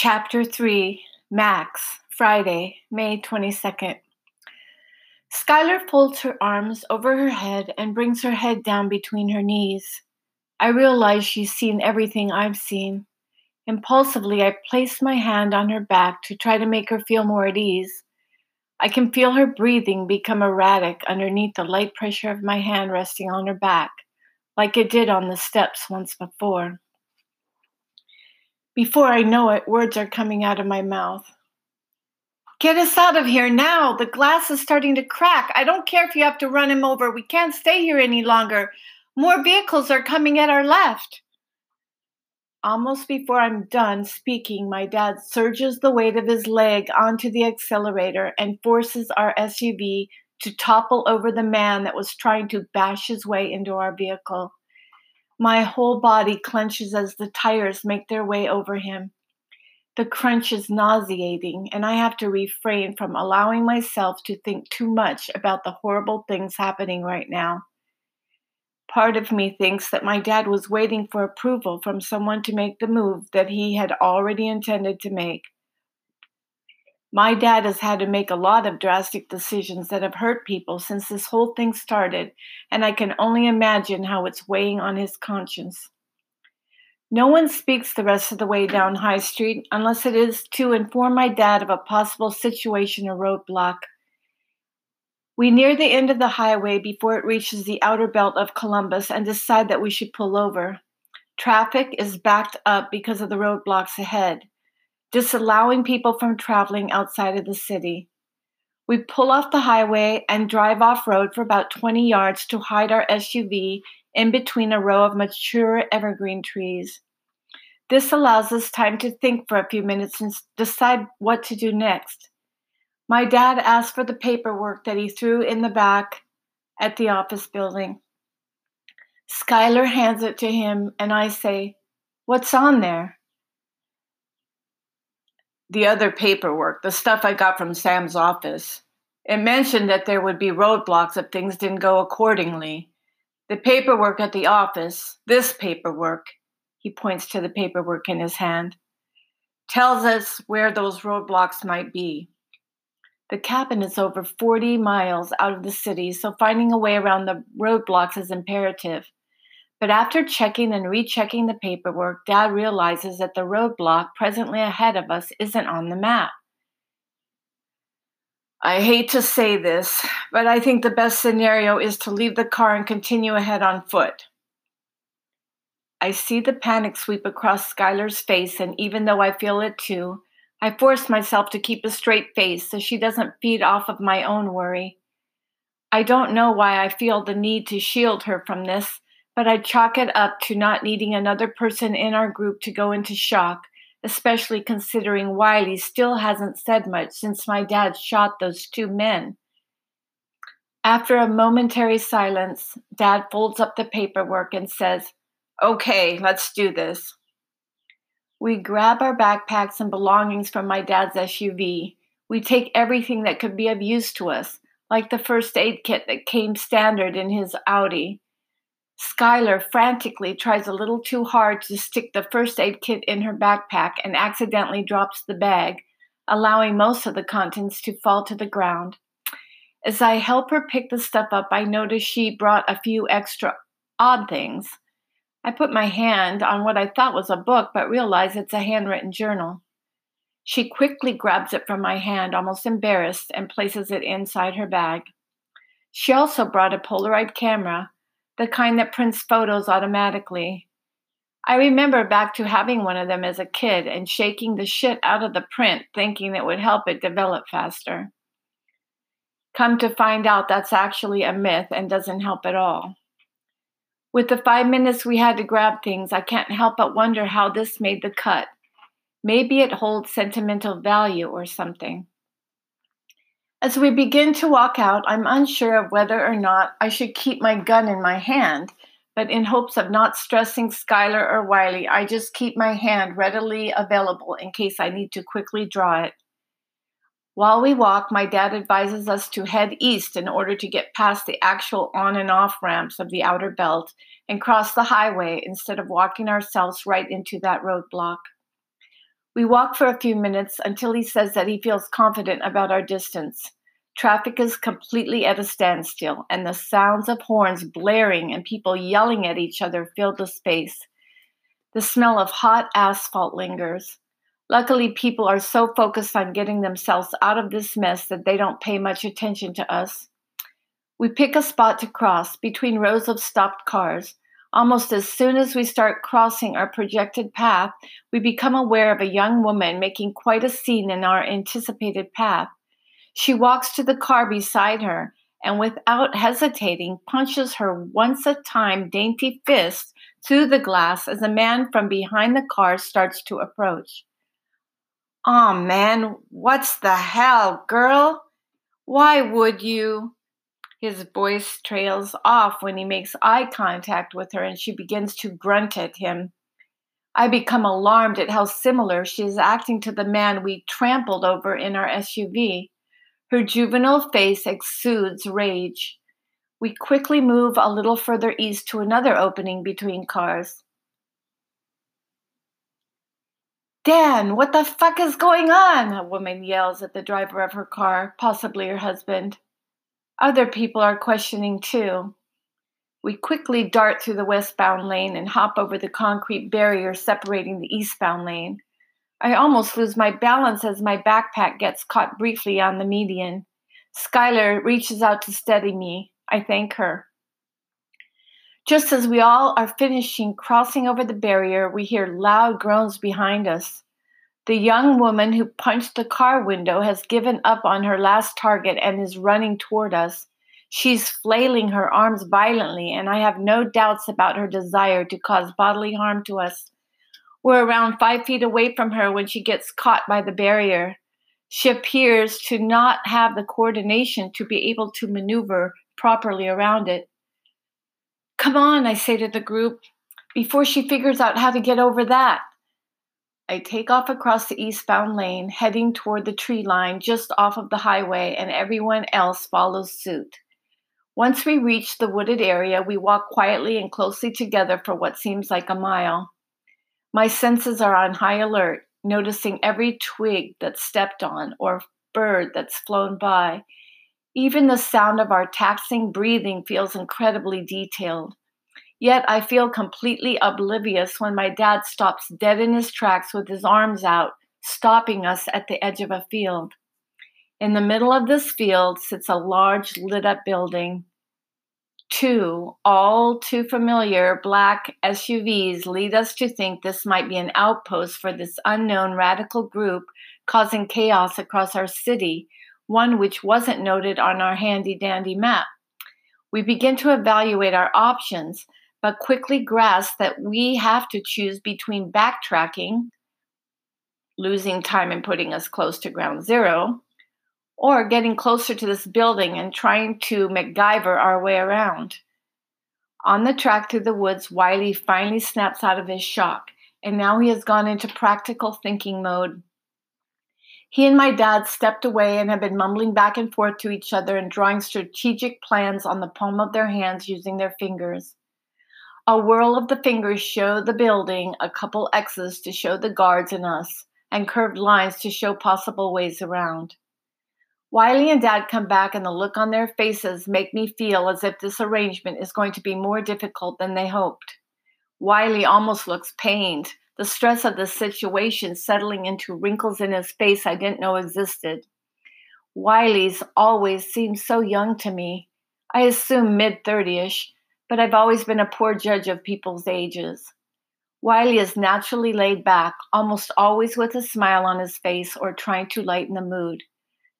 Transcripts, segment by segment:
Chapter 3 Max, Friday, May 22nd. Skylar folds her arms over her head and brings her head down between her knees. I realize she's seen everything I've seen. Impulsively, I place my hand on her back to try to make her feel more at ease. I can feel her breathing become erratic underneath the light pressure of my hand resting on her back, like it did on the steps once before. Before I know it, words are coming out of my mouth. Get us out of here now. The glass is starting to crack. I don't care if you have to run him over. We can't stay here any longer. More vehicles are coming at our left. Almost before I'm done speaking, my dad surges the weight of his leg onto the accelerator and forces our SUV to topple over the man that was trying to bash his way into our vehicle. My whole body clenches as the tires make their way over him. The crunch is nauseating, and I have to refrain from allowing myself to think too much about the horrible things happening right now. Part of me thinks that my dad was waiting for approval from someone to make the move that he had already intended to make. My dad has had to make a lot of drastic decisions that have hurt people since this whole thing started, and I can only imagine how it's weighing on his conscience. No one speaks the rest of the way down High Street unless it is to inform my dad of a possible situation or roadblock. We near the end of the highway before it reaches the outer belt of Columbus and decide that we should pull over. Traffic is backed up because of the roadblocks ahead disallowing people from traveling outside of the city. We pull off the highway and drive off road for about 20 yards to hide our SUV in between a row of mature evergreen trees. This allows us time to think for a few minutes and decide what to do next. My dad asks for the paperwork that he threw in the back at the office building. Skylar hands it to him, and I say, What's on there? The other paperwork, the stuff I got from Sam's office. It mentioned that there would be roadblocks if things didn't go accordingly. The paperwork at the office, this paperwork, he points to the paperwork in his hand, tells us where those roadblocks might be. The cabin is over 40 miles out of the city, so finding a way around the roadblocks is imperative. But after checking and rechecking the paperwork, Dad realizes that the roadblock presently ahead of us isn't on the map. I hate to say this, but I think the best scenario is to leave the car and continue ahead on foot. I see the panic sweep across Skylar's face, and even though I feel it too, I force myself to keep a straight face so she doesn't feed off of my own worry. I don't know why I feel the need to shield her from this, but I chalk it up to not needing another person in our group to go into shock, especially considering Wiley still hasn't said much since my dad shot those two men. After a momentary silence, Dad folds up the paperwork and says, Okay, let's do this. We grab our backpacks and belongings from my dad's SUV. We take everything that could be of use to us, like the first aid kit that came standard in his Audi. Skylar frantically tries a little too hard to stick the first aid kit in her backpack and accidentally drops the bag, allowing most of the contents to fall to the ground. As I help her pick the stuff up, I notice she brought a few extra odd things. I put my hand on what I thought was a book, but realize it's a handwritten journal. She quickly grabs it from my hand, almost embarrassed, and places it inside her bag. She also brought a Polaroid camera the kind that prints photos automatically. I remember back to having one of them as a kid and shaking the shit out of the print, thinking it would help it develop faster. Come to find out that's actually a myth and doesn't help at all. With the five minutes we had to grab things, I can't help but wonder how this made the cut. Maybe it holds sentimental value or something. As we begin to walk out, I'm unsure of whether or not I should keep my gun in my hand, but in hopes of not stressing Skylar or Wiley, I just keep my hand readily available in case I need to quickly draw it. While we walk, my dad advises us to head east in order to get past the actual on and off ramps of the outer belt and cross the highway instead of walking ourselves right into that roadblock. We walk for a few minutes until he says that he feels confident about our distance. Traffic is completely at a standstill, and the sounds of horns blaring and people yelling at each other fill the space. The smell of hot asphalt lingers. Luckily, people are so focused on getting themselves out of this mess that they don't pay much attention to us. We pick a spot to cross between rows of stopped cars. Almost as soon as we start crossing our projected path, we become aware of a young woman making quite a scene in our anticipated path. She walks to the car beside her and, without hesitating, punches her once a time dainty fist through the glass as a man from behind the car starts to approach. Oh man, what's the hell, girl? Why would you? His voice trails off when he makes eye contact with her and she begins to grunt at him. I become alarmed at how similar she is acting to the man we trampled over in our SUV. Her juvenile face exudes rage. We quickly move a little further east to another opening between cars. Dan, what the fuck is going on? A woman yells at the driver of her car, possibly her husband. Other people are questioning too. We quickly dart through the westbound lane and hop over the concrete barrier separating the eastbound lane. I almost lose my balance as my backpack gets caught briefly on the median. Skylar reaches out to steady me. I thank her. Just as we all are finishing crossing over the barrier, we hear loud groans behind us. The young woman who punched the car window has given up on her last target and is running toward us. She's flailing her arms violently, and I have no doubts about her desire to cause bodily harm to us. We're around five feet away from her when she gets caught by the barrier. She appears to not have the coordination to be able to maneuver properly around it. Come on, I say to the group, before she figures out how to get over that. I take off across the eastbound lane, heading toward the tree line just off of the highway, and everyone else follows suit. Once we reach the wooded area, we walk quietly and closely together for what seems like a mile. My senses are on high alert, noticing every twig that's stepped on or bird that's flown by. Even the sound of our taxing breathing feels incredibly detailed. Yet I feel completely oblivious when my dad stops dead in his tracks with his arms out, stopping us at the edge of a field. In the middle of this field sits a large lit up building. Two all too familiar black SUVs lead us to think this might be an outpost for this unknown radical group causing chaos across our city, one which wasn't noted on our handy dandy map. We begin to evaluate our options, but quickly grasp that we have to choose between backtracking, losing time and putting us close to ground zero, or getting closer to this building and trying to MacGyver our way around. On the track through the woods, Wiley finally snaps out of his shock, and now he has gone into practical thinking mode. He and my dad stepped away and have been mumbling back and forth to each other and drawing strategic plans on the palm of their hands using their fingers. A whirl of the fingers show the building, a couple X's to show the guards and us, and curved lines to show possible ways around. Wiley and Dad come back, and the look on their faces make me feel as if this arrangement is going to be more difficult than they hoped. Wiley almost looks pained, the stress of the situation settling into wrinkles in his face I didn't know existed. Wiley's always seemed so young to me. I assume mid 30 ish, but I've always been a poor judge of people's ages. Wiley is naturally laid back, almost always with a smile on his face or trying to lighten the mood.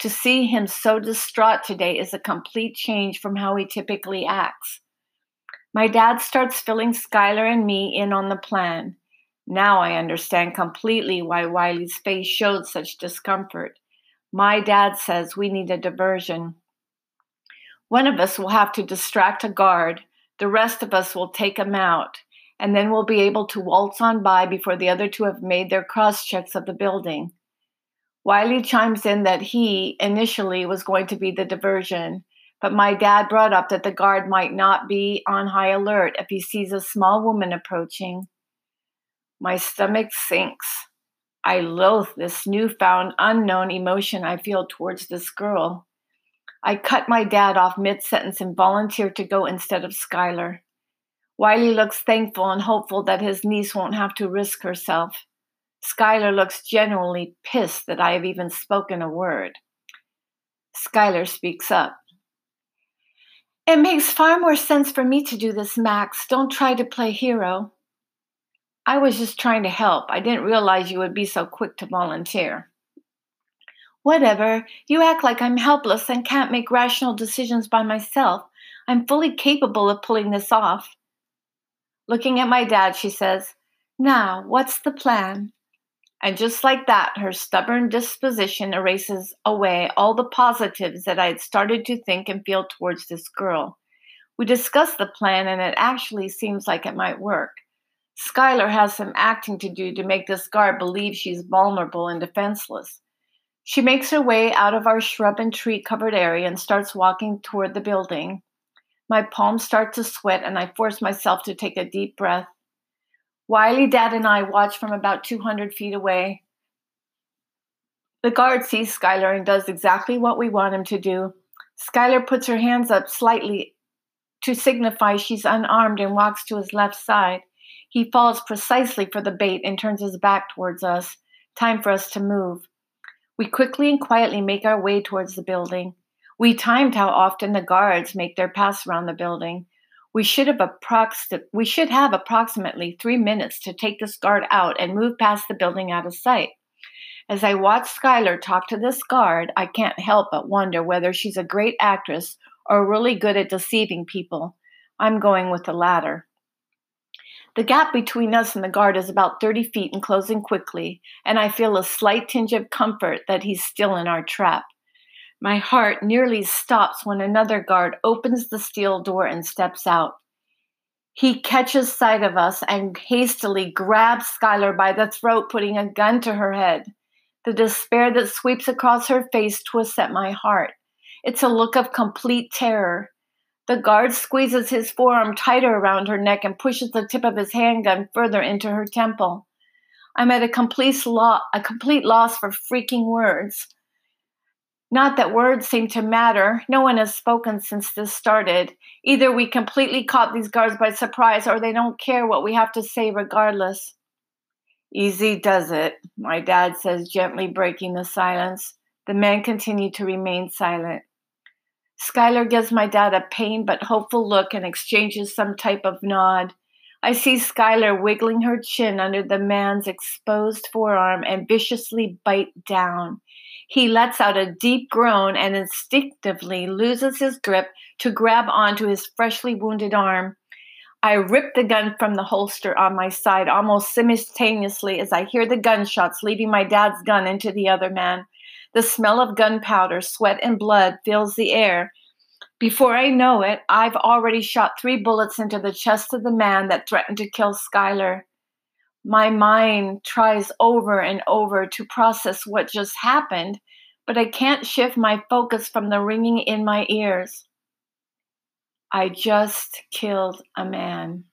To see him so distraught today is a complete change from how he typically acts. My dad starts filling Skylar and me in on the plan. Now I understand completely why Wiley's face showed such discomfort. My dad says we need a diversion. One of us will have to distract a guard, the rest of us will take him out, and then we'll be able to waltz on by before the other two have made their cross checks of the building. Wiley chimes in that he initially was going to be the diversion, but my dad brought up that the guard might not be on high alert if he sees a small woman approaching. My stomach sinks. I loathe this newfound unknown emotion I feel towards this girl. I cut my dad off mid sentence and volunteer to go instead of Skylar. Wiley looks thankful and hopeful that his niece won't have to risk herself. Skylar looks genuinely pissed that I have even spoken a word. Skylar speaks up. It makes far more sense for me to do this, Max. Don't try to play hero. I was just trying to help. I didn't realize you would be so quick to volunteer. Whatever. You act like I'm helpless and can't make rational decisions by myself. I'm fully capable of pulling this off. Looking at my dad, she says, Now, what's the plan? And just like that, her stubborn disposition erases away all the positives that I had started to think and feel towards this girl. We discuss the plan, and it actually seems like it might work. Skylar has some acting to do to make this guard believe she's vulnerable and defenseless. She makes her way out of our shrub and tree covered area and starts walking toward the building. My palms start to sweat, and I force myself to take a deep breath. Wiley, Dad, and I watch from about 200 feet away. The guard sees Skylar and does exactly what we want him to do. Skylar puts her hands up slightly to signify she's unarmed and walks to his left side. He falls precisely for the bait and turns his back towards us. Time for us to move. We quickly and quietly make our way towards the building. We timed how often the guards make their pass around the building. We should have approx- we should have approximately three minutes to take this guard out and move past the building out of sight. As I watch Skylar talk to this guard, I can't help but wonder whether she's a great actress or really good at deceiving people. I'm going with the latter. The gap between us and the guard is about 30 feet and closing quickly, and I feel a slight tinge of comfort that he's still in our trap. My heart nearly stops when another guard opens the steel door and steps out. He catches sight of us and hastily grabs Skylar by the throat, putting a gun to her head. The despair that sweeps across her face twists at my heart. It's a look of complete terror. The guard squeezes his forearm tighter around her neck and pushes the tip of his handgun further into her temple. I'm at a complete, lo- a complete loss for freaking words. Not that words seem to matter. No one has spoken since this started. Either we completely caught these guards by surprise or they don't care what we have to say regardless. Easy does it, my dad says, gently breaking the silence. The men continue to remain silent. Skylar gives my dad a pained but hopeful look and exchanges some type of nod. I see Skylar wiggling her chin under the man's exposed forearm and viciously bite down. He lets out a deep groan and instinctively loses his grip to grab onto his freshly wounded arm. I rip the gun from the holster on my side almost simultaneously as I hear the gunshots leaving my dad's gun into the other man. The smell of gunpowder, sweat, and blood fills the air. Before I know it, I've already shot three bullets into the chest of the man that threatened to kill Skylar. My mind tries over and over to process what just happened, but I can't shift my focus from the ringing in my ears. I just killed a man.